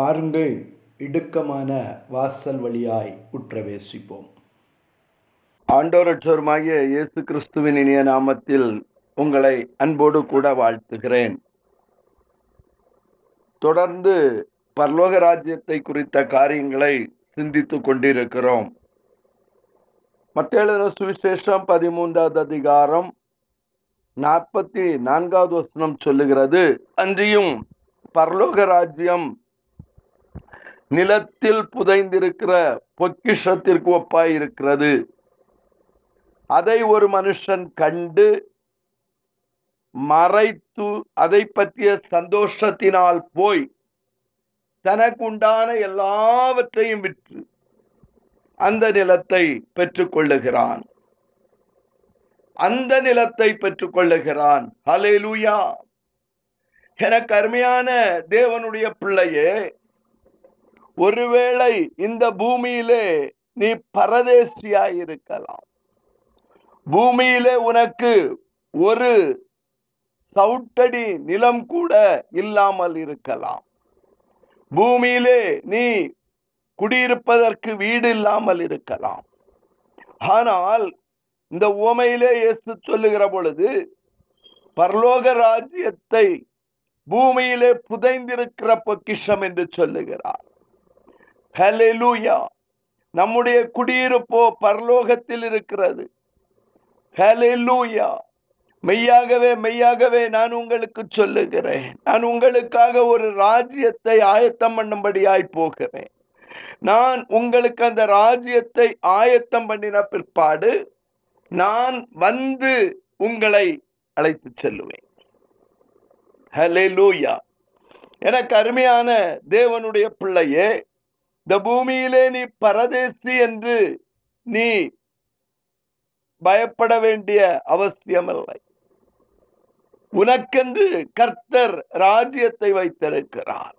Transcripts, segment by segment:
பாருங்கள் இடுக்கமான வாசல் வழியாய் உற்றவேசிப்போம். ஆண்டோரட்சருமாகிய இயேசு கிறிஸ்துவின் இனிய நாமத்தில் உங்களை அன்போடு கூட வாழ்த்துகிறேன். தொடர்ந்து பரலோக ராஜ்யத்தை குறித்த காரியங்களை சிந்தித்து கொண்டிருக்கிறோம். மத்தேழுதின சுவிசேஷம் பதிமூன்றாவது அதிகாரம் நாற்பத்தி நான்காவது வசனம் சொல்லுகிறது அன்றியும் பரலோக ராஜ்யம் நிலத்தில் புதைந்திருக்கிற பொக்கிஷத்திற்கு ஒப்பாய் இருக்கிறது. அதை ஒரு மனுஷன் கண்டு மறைத்து அதை பற்றிய சந்தோஷத்தினால் போய் தனக்குண்டான எல்லாவற்றையும் விற்று அந்த நிலத்தை பெற்றுக்கொள்ளுகிறான். அந்த நிலத்தை பெற்றுக்கொள்ளுகிறான். ஹலேலூயா எனக்கு அருமையான தேவனுடைய பிள்ளையே ஒருவேளை இந்த பூமியிலே நீ பரதேசியாய் இருக்கலாம். பூமியிலே உனக்கு ஒரு சவுட்டடி நிலம் கூட இல்லாமல் இருக்கலாம். பூமியிலே நீ குடியிருப்பதற்கு வீடு இல்லாமல் இருக்கலாம். ஆனால் இந்த உவமையிலே இயேசு சொல்லுகிற பொழுது பரலோக ராஜ்யத்தை பூமியிலே புதைந்திருக்கிற பொக்கிஷம் என்று சொல்லுகிறார். ஹலெலூயா நம்முடைய குடியிருப்போ பரலோகத்தில் இருக்கிறது. ஹலெலூயா மெய்யாகவே மெய்யாகவே நான் உங்களுக்கு சொல்லுகிறேன். நான் உங்களுக்காக ஒரு ராஜ்யத்தை ஆயத்தம் பண்ணும்படியாய் போகிறேன். நான் உங்களுக்கு அந்த ராஜ்யத்தை ஆயத்தம் பண்ணின பிற்பாடு நான் வந்து உங்களை அழைத்து செல்லுவேன். ஹலே லூயா எனக்கு அருமையான தேவனுடைய பிள்ளையே இந்த பூமியிலே நீ பரதேசி என்று நீ பயப்பட வேண்டிய அவசியமில்லை. உனக்கென்று கர்த்தர் ராஜ்யத்தை வைத்திருக்கிறார்.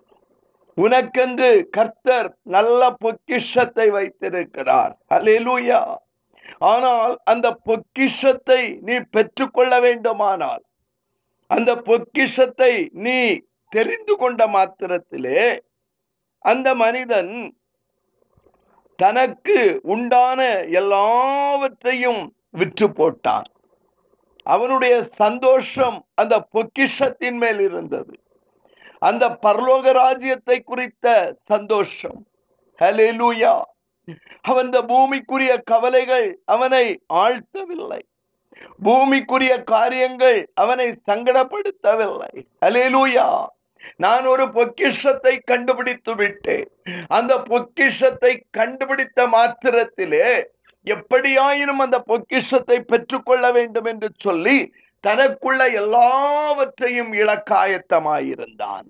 உனக்கென்று கர்த்தர் நல்ல பொக்கிஷத்தை வைத்திருக்கிறார். அலேலூயா ஆனால் அந்த பொக்கிஷத்தை நீ பெற்றுக்கொள்ள வேண்டுமானால் அந்த பொக்கிஷத்தை நீ தெரிந்து கொண்ட மாத்திரத்திலே அந்த மனிதன் தனக்கு உண்டான எல்லாவற்றையும் விற்று போட்டான். அவனுடைய சந்தோஷம் அந்த பொக்கிஷத்தின் மேல் இருந்தது. அந்த பரலோக ராஜ்யத்தை குறித்த சந்தோஷம். ஹலேலூயா அவன் இந்த பூமிக்குரிய கவலைகள் அவனை ஆழ்த்தவில்லை. பூமிக்குரிய காரியங்கள் அவனை சங்கடப்படுத்தவில்லை. அலேலூயா நான் ஒரு பொக்கிஷத்தை கண்டுபிடித்து விட்டேன். அந்த பொக்கிஷத்தை கண்டுபிடித்த மாத்திரத்திலே எப்படியாயினும் அந்த பொக்கிஷத்தை பெற்றுக்கொள்ள வேண்டும் என்று சொல்லி தனக்குள்ள எல்லாவற்றையும் இலக்காயத்தமாயிருந்தான்.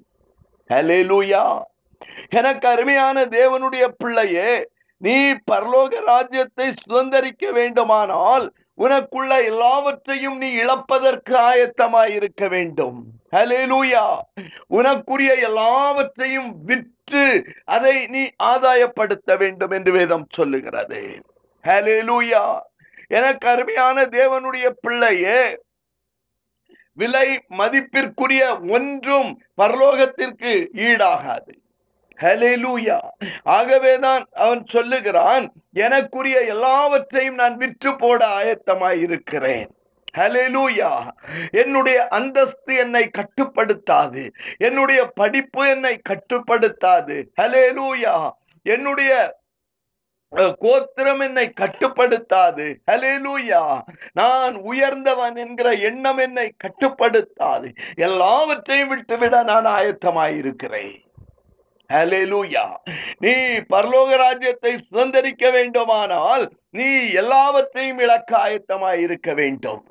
எனக்கு அருமையான தேவனுடைய பிள்ளையே நீ பரலோக ராஜ்யத்தை சுதந்திரிக்க வேண்டுமானால் உனக்குள்ள எல்லாவற்றையும் நீ இழப்பதற்கு ஆயத்தமாயிருக்க வேண்டும். ஹலேலூயா உனக்குரிய எல்லாவற்றையும் விற்று அதை நீ ஆதாயப்படுத்த வேண்டும் என்று வேதம் சொல்லுகிறது. ஹலேலூயா எனக்கு அருமையான தேவனுடைய பிள்ளையே விலை மதிப்பிற்குரிய ஒன்றும் பரலோகத்திற்கு ஈடாகாது. ஹலேலூயா ஆகவேதான் அவன் சொல்லுகிறான் எனக்குரிய எல்லாவற்றையும் நான் விற்று போட ஆயத்தமாய் இருக்கிறேன் ஹலெலூயா என்னுடைய அந்தஸ்து என்னை கட்டுப்படுத்தாது. என்னுடைய படிப்பு என்னை கட்டுப்படுத்தாது. ஹலேலூயா என்னுடைய கோத்திரம் என்னை கட்டுப்படுத்தாது. ஹலேலூயா நான் உயர்ந்தவன் என்கிற எண்ணம் என்னை கட்டுப்படுத்தாது. எல்லாவற்றையும் விட்டுவிட நான் ஆயத்தமாயிருக்கிறேன். நீ பரலோக ராஜ்யத்தை சுதந்திரிக்க வேண்டுமானால் நீ எல்லாவற்றையும் இழக்க ஆயத்தமாய் இருக்க வேண்டும்.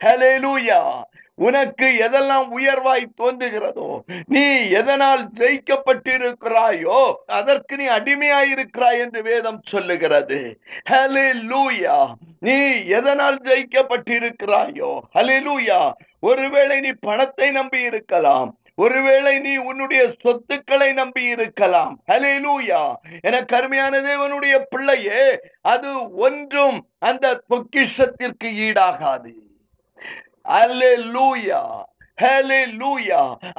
ஹலேலூயா உனக்கு எதெல்லாம் உயர்வாய் தோன்றுகிறதோ நீ எதனால் ஜெயிக்கப்பட்டிருக்கிறாயோ அதற்கு நீ அடிமையாயிருக்கிறாய் என்று வேதம் சொல்லுகிறது. ஹலே லூயா நீ எதனால் ஜெயிக்கப்பட்டிருக்கிறாயோ ஹலே லூயா ஒருவேளை நீ பணத்தை நம்பி இருக்கலாம் ஒருவேளை நீ உன்னுடைய சொத்துக்களை நம்பி இருக்கலாம். ஹலேலூயா என கருமையான தேவனுடைய பிள்ளையே அது ஒன்றும் அந்த பொக்கிஷத்திற்கு ஈடாகாது. அல்லேலூயா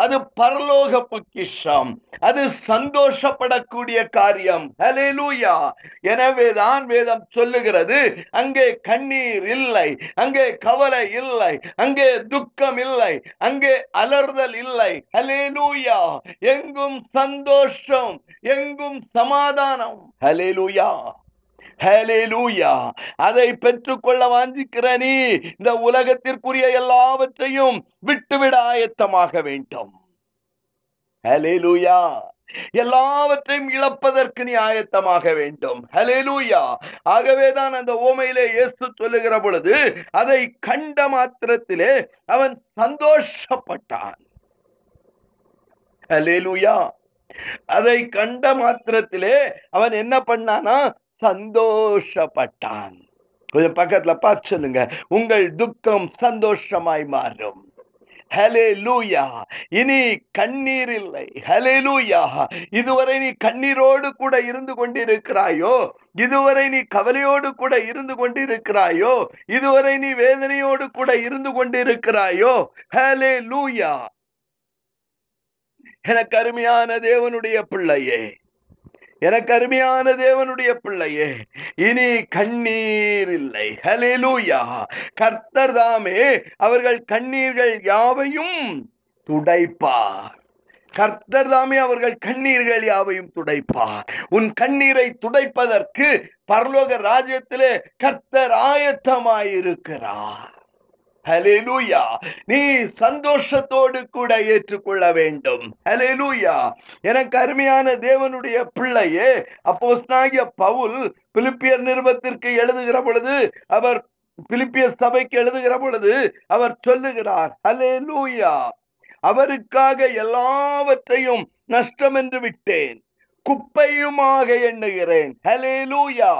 அது பரலோக பொக்கிஷம் அது சந்தோஷப்படக்கூடிய காரியம். ஹalleluya எனவேதான் வேதம் சொல்லுகிறது அங்கே கண்ணீர் இல்லை அங்கே கவலை இல்லை அங்கே துக்கம் இல்லை அங்கே அலறுதல் இல்லை. ஹalleluya எங்கும் சந்தோஷம் எங்கும் சமாதானம். ஹலே லூயா அதை பெற்றுக்கொள்ள வாஞ்சிக்கிற நீ இந்த உலகத்திற்குரிய எல்லாவற்றையும் விட்டுவிட ஆயத்தமாக வேண்டும். ஹலேலூயா எல்லாவற்றையும் இழப்பதற்கு நீ ஆயத்தமாக வேண்டும். ஹலேலூயா ஆகவேதான் அந்த ஓமையிலே இயேசு சொல்லுகிற பொழுது அதை கண்ட மாத்திரத்திலே அவன் சந்தோஷப்பட்டான். ஹலேலூயா அதை கண்ட மாத்திரத்திலே அவன் என்ன பண்ணானா சந்தோஷப்பட்டான். கொஞ்சம் பக்கத்துல பார்த்து சொல்லுங்க. உங்கள் துக்கம் சந்தோஷமாய் மாறும். ஹலே லூயா இனி கண்ணீர் இல்லை. ஹலே லூயா இதுவரை நீ கண்ணீரோடு கூட இருந்து கொண்டிருக்கிறாயோ? இதுவரை நீ கவலையோடு கூட இருந்து கொண்டிருக்கிறாயோ? இதுவரை நீ வேதனையோடு கூட இருந்து கொண்டிருக்கிறாயோ? ஹலே லூயா என கருமையான தேவனுடைய பிள்ளையே எனக்கு அருமையான தேவனுடைய பிள்ளையே இனி கண்ணீர் இல்லை. ஹலிலூயா கர்த்தர் தாமே அவர்கள் கண்ணீர்கள் யாவையும் துடைப்பார். கர்த்தர் தாமே அவர்கள் கண்ணீர்கள் யாவையும் துடைப்பார். உன் கண்ணீரை துடைப்பதற்கு பரலோக ராஜ்யத்திலே கர்த்தர் ஆயத்தமாயிருக்கிறார். ஹலெலூயா நீ சந்தோஷத்தோடு கூட ஏற்றுக்கொள்ள வேண்டும். ஹலெலூயா எனக்கு அருமையான தேவனுடைய பிள்ளையே அப்போஸ்னாகிய பவுல் பிலிப்பியர் நிருபத்திற்கு எழுதுகிற பொழுது அவர் பிலிப்பியர் சபைக்கு எழுதுகிற பொழுது அவர் சொல்லுகிறார் ஹலெலூயா அவருக்காக எல்லாவற்றையும் நஷ்டம் என்று விட்டேன். குப்பையுமாக எண்ணுகிறேன். ஹலேலூயா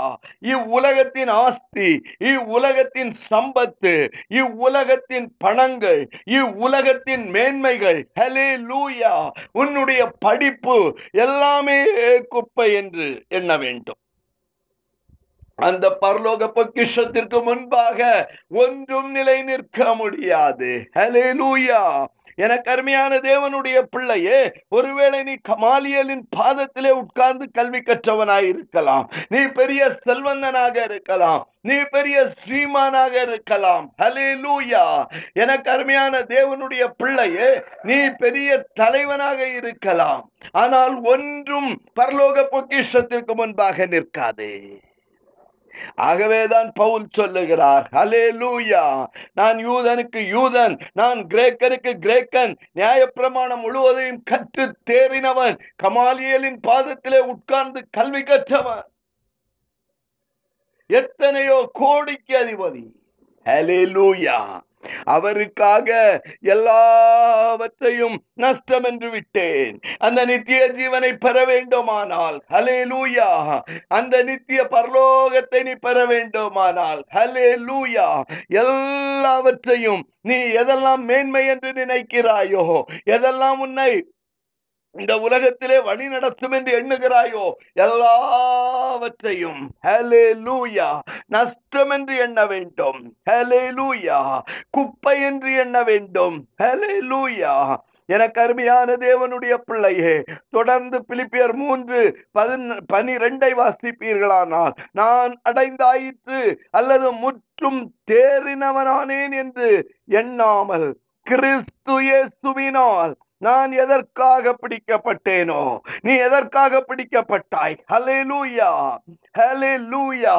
இவ்வுலகத்தின் ஆஸ்தி இவ்வுலகத்தின் சம்பத்து இவ்வுலகத்தின் பணங்கள் இவ்வுலகத்தின் மேன்மைகள். ஹலே லூயா உன்னுடைய படிப்பு எல்லாமே குப்பை என்று எண்ண வேண்டும். அந்த பரலோக பொக்கிஷத்திற்கு முன்பாக ஒன்றும் நிலை நிற்க முடியாது. ஹலே லூயா எனக்கு அருமையான தேவனுடைய பிள்ளையே ஒருவேளை நீ கமாலியலின் பாதத்திலே உட்கார்ந்து கல்வி கற்றவனாய் இருக்கலாம். நீ பெரிய செல்வந்தனாக இருக்கலாம். நீ பெரிய ஸ்ரீமானாக இருக்கலாம். ஹலே லூயா எனக்கு அருமையான தேவனுடைய பிள்ளையே நீ பெரிய தலைவனாக இருக்கலாம். ஆனால் ஒன்றும் பரலோக பொக்கிஷத்திற்கு முன்பாக நிற்காது. ஆகவேதான் பவுல் சொல்லுகிறார் ஹலே லூயா நான் யூதனுக்கு யூதன் நான் கிரேக்கனுக்கு கிரேக்கன் நியாயப்பிரமாணம் முழுவதையும் கற்று தேறினவன் கமாலியலின் பாதத்திலே உட்கார்ந்து கல்வி கற்றவன். எத்தனையோ கோடிக்கு அதிபதி. ஹலே லூயா அவருக்காக எல்லாவற்றையும் நஷ்டம் என்று விட்டேன். அந்த நித்திய ஜீவனை பெற வேண்டுமானால் ஹலே லூயா அந்த நித்திய பரலோகத்தை நீ பெற வேண்டுமானால் ஹலே லூயா எல்லாவற்றையும் நீ எதெல்லாம் மேன்மை என்று நினைக்கிறாயோ எதெல்லாம் உன்னை இந்த உலகத்திலே வழி நடத்தும் என்று எண்ணுகிறாயோ எல்லாவற்றையும். ஹலே லூயா நஷ்டம் என்று எண்ண வேண்டும். குப்பை என்று எண்ண வேண்டும். ஹலே லூயா எனக்கு அருமையான தேவனுடைய பிள்ளையே தொடர்ந்து பிலிப்பியர் மூன்று பனிரெண்டை வாசிப்பீர்களானால் நான் அடைந்தாயிற்று அல்லது முற்றும் தேறினவனானேன் என்று எண்ணாமல் கிறிஸ்து இயேசுவினால் நான் எதற்காக பிடிக்கப்பட்டேனோ? நீ எதற்காக பிடிக்கப்பட்டாய்? ஹலே லூயா ஹலே லூயா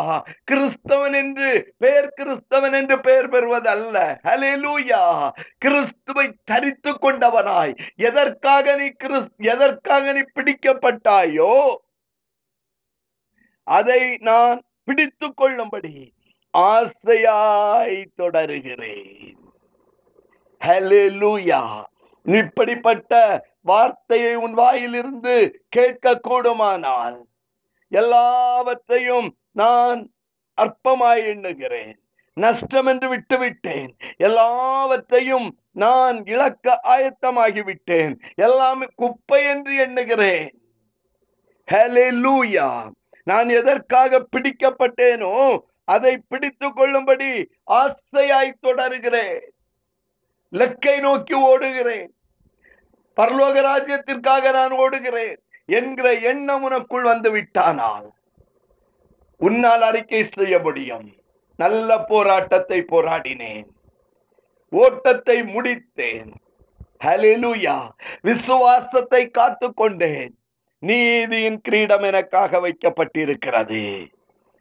கிறிஸ்தவன் என்று பெயர் கிறிஸ்தவன் என்று பெயர் பெறுவதல்ல. ஹலே லூயா கிறிஸ்துவை தரித்து கொண்டவனாய். எதற்காக நீ கிறிஸ் எதற்காக நீ பிடிக்கப்பட்டாயோ? அதை நான் பிடித்து கொள்ளும்படி ஆசையாய் தொடருகிறேன். ஹலே லூயா இப்படிப்பட்ட வார்த்தையை உன் வாயிலிருந்து கேட்க கூடுமானால் எல்லாவற்றையும் நான் அற்பமாய் எண்ணுகிறேன் நஷ்டம் என்று விட்டுவிட்டேன் எல்லாவற்றையும் நான் இழக்க ஆயத்தமாகிவிட்டேன் எல்லாமே குப்பை என்று எண்ணுகிறேன். லூயா நான் எதற்காக பிடிக்கப்பட்டேனோ அதை பிடித்து கொள்ளும்படி ஆசையாய் தொடருகிறேன். லக்கை நோக்கி ஓடுகிறேன். பரலோக ராஜ்யத்திற்காக நான் ஓடுகிறேன் என்கிற எண்ணம் உனக்குள் வந்து விட்டானால் உன்னால் அறிக்கை செய்ய முடியும். நல்ல போராட்டத்தை போராடினேன். ஓட்டத்தை முடித்தேன். ஹalleluya. விசுவாசத்தை காத்து கொண்டேன் நீதியின் கிரீடம் எனக்காக வைக்கப்பட்டிருக்கிறது.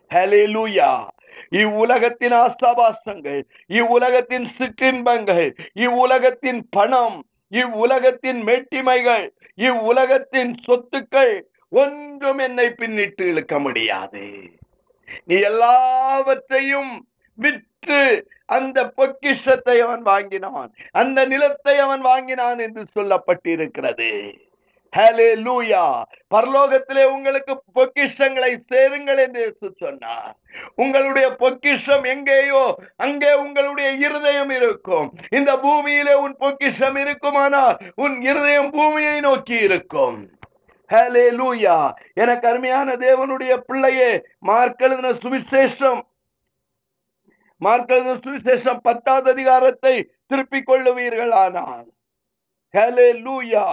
ஹலிலுயா இவ்வுலகத்தின் ஆசாபாசங்கள் இவ்வுலகத்தின் சிற்றின்பங்கள் இவ்வுலகத்தின் பணம் இவ்வுலகத்தின் மேட்டிமைகள் இவ்வுலகத்தின் சொத்துக்கள் ஒன்றும் என்னை பின்னிட்டு இழுக்க முடியாது. நீ எல்லாவற்றையும் விற்று அந்த பொக்கிஷத்தை அவன் வாங்கினான் அந்த நிலத்தை அவன் வாங்கினான் என்று சொல்லப்பட்டிருக்கிறது. ஹalleluya பரலோகத்திலே உங்களுக்கு பொக்கிஷங்களை சேருங்கள் என்று சொன்னார். உங்களுடைய பொக்கிஷம் எங்கேயோ அங்கே உங்களுடைய இருதயம் இருக்கும். இந்த பூமியிலே உன் பொக்கிஷம் இருக்குமானால் உன் இருதயம் பூமியை நோக்கி இருக்கும். ஹalleluya எனக்கு அருமையான தேவனுடைய பிள்ளையே மார்க்கெழுதின சுவிசேஷம் மார்க்கெழுதின சுவிசேஷம் பத்தாவது அதிகாரத்தை திருப்பிக் கொள்ளுவீர்களானால். லூயா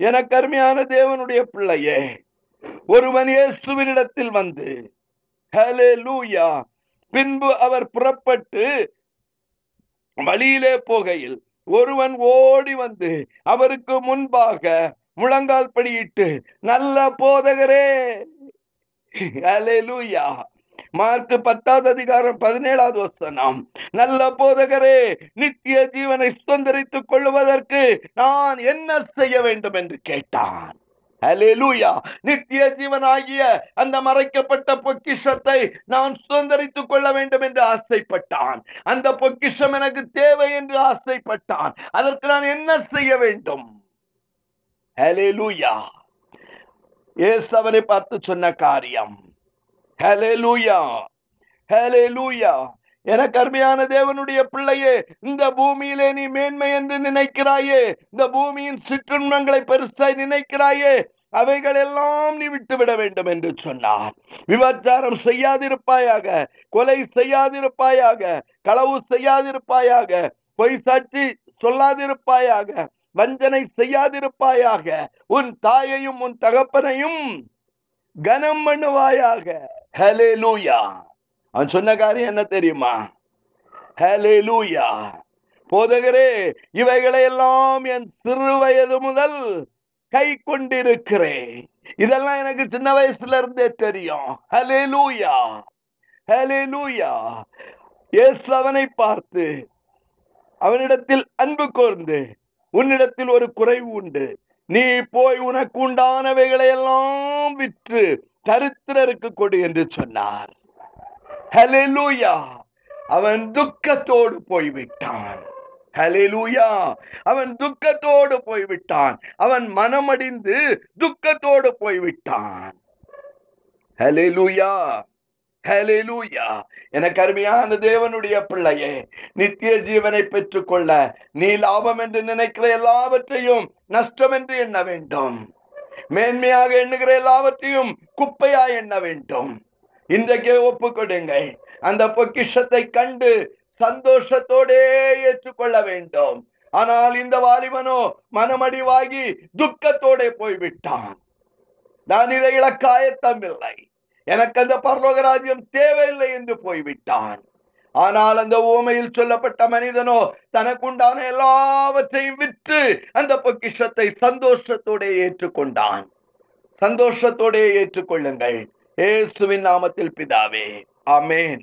என கருமையான தேவனுடைய பிள்ளையே ஒருவன் இயேசுவினிடத்தில் வந்து ஹalleluya பின்பு அவர் புறப்பட்டு வழியிலே போகையில் ஒருவன் ஓடி வந்து அவருக்கு முன்பாக முழங்கால் படியிட்டு நல்ல போதகரே ஹலே லூயா மார்க் பத்தாவது அதிகாரம் பதினேழாவது வசனம். நல்ல போதகரே நித்திய ஜீவனை சுதந்திரித்துக் கொள்வதற்கு நான் என்ன செய்ய வேண்டும்? என்று கேட்டான். ஹalleluya நித்திய ஜீவனாகிய அந்த மறைக்கப்பட்ட பொக்கிஷத்தை நான் சுதந்திரித்துக் கொள்ள வேண்டும் என்று ஆசைப்பட்டான். அந்த பொக்கிஷம் எனக்கு தேவை என்று ஆசைப்பட்டான். அதற்கு நான் என்ன செய்ய வேண்டும்? ஹalleluya. இயேசு பார்த்து சொன்ன காரியம் ஹலெலூயா ஹலெலூயா எனக்கு அருமையான தேவனுடைய பிள்ளையே இந்த பூமியிலே நீ மேன்மை என்று நினைக்கிறாயே இந்த பூமியின் சிற்றுண்மங்களை பெருசாய் நினைக்கிறாயே அவைகள் எல்லாம் நீ விட்டுவிட வேண்டும் என்று சொன்னார். விபச்சாரம் செய்யாதிருப்பாயாக கொலை செய்யாதிருப்பாயாக களவு செய்யாதிருப்பாயாக பொய் சாட்சி சொல்லாதிருப்பாயாக வஞ்சனை செய்யாதிருப்பாயாக உன் தாயையும் உன் தகப்பனையும் கனம் பண்ணுவாயாக. ஹலே லூயா அவன் சொன்ன காரியம் என்ன தெரியுமா? ஹலே லூயா போதகரே இவைகளை எல்லாம் என் சிறு வயது முதல் கை கொண்டிருக்கிறேன். இதெல்லாம் எனக்கு சின்ன வயசுல இருந்தே தெரியும். ஹலே லூயா ஹலே லூயா எஸ் அவனை பார்த்து அவனிடத்தில் அன்பு கோர்ந்து உன்னிடத்தில் ஒரு குறைவு உண்டு. நீ போய் உனக்கு உண்டானவைகளை எல்லாம் விற்று தரித்திரருக்கு கொடு என்று சொன்னார். ஹலெலூயா அவன் துக்கத்தோடு போய்விட்டான். ஹலெலூயா அவன் துக்கத்தோடு போய்விட்டான். அவன் மனமடிந்து துக்கத்தோடு போய்விட்டான். ஹலெலூயா ஹலெலூயா எனக்கு அருமையான தேவனுடைய பிள்ளையே நித்திய ஜீவனை பெற்றுக்கொள்ள நீ லாபம் என்று நினைக்கிற எல்லாவற்றையும் நஷ்டம் என்று எண்ண வேண்டும். மேன்மையாக எண்ணுகிற எல்லாவற்றையும் குப்பையா எண்ண வேண்டும். இன்றைக்கே கொடுங்க அந்த பொக்கிஷத்தை கண்டு சந்தோஷத்தோடே ஏற்றுக்கொள்ள வேண்டும். ஆனால் இந்த வாலிபனோ மனமடிவாகி துக்கத்தோடே போய்விட்டான். நான் இதை இழக்காயத்தமில்லை எனக்கு அந்த பரலோக ராஜ்யம் தேவையில்லை என்று போய்விட்டான். ஆனால் அந்த ஊமையில் சொல்லப்பட்ட மனிதனோ தனக்குண்டான எல்லாவற்றையும் விற்று அந்த பொக்கிஷத்தை சந்தோஷத்தோட ஏற்றுக்கொண்டான். சந்தோஷத்தோட ஏற்றுக்கொள்ளுங்கள். ஏசுவின் நாமத்தில் பிதாவே. ஆமென்.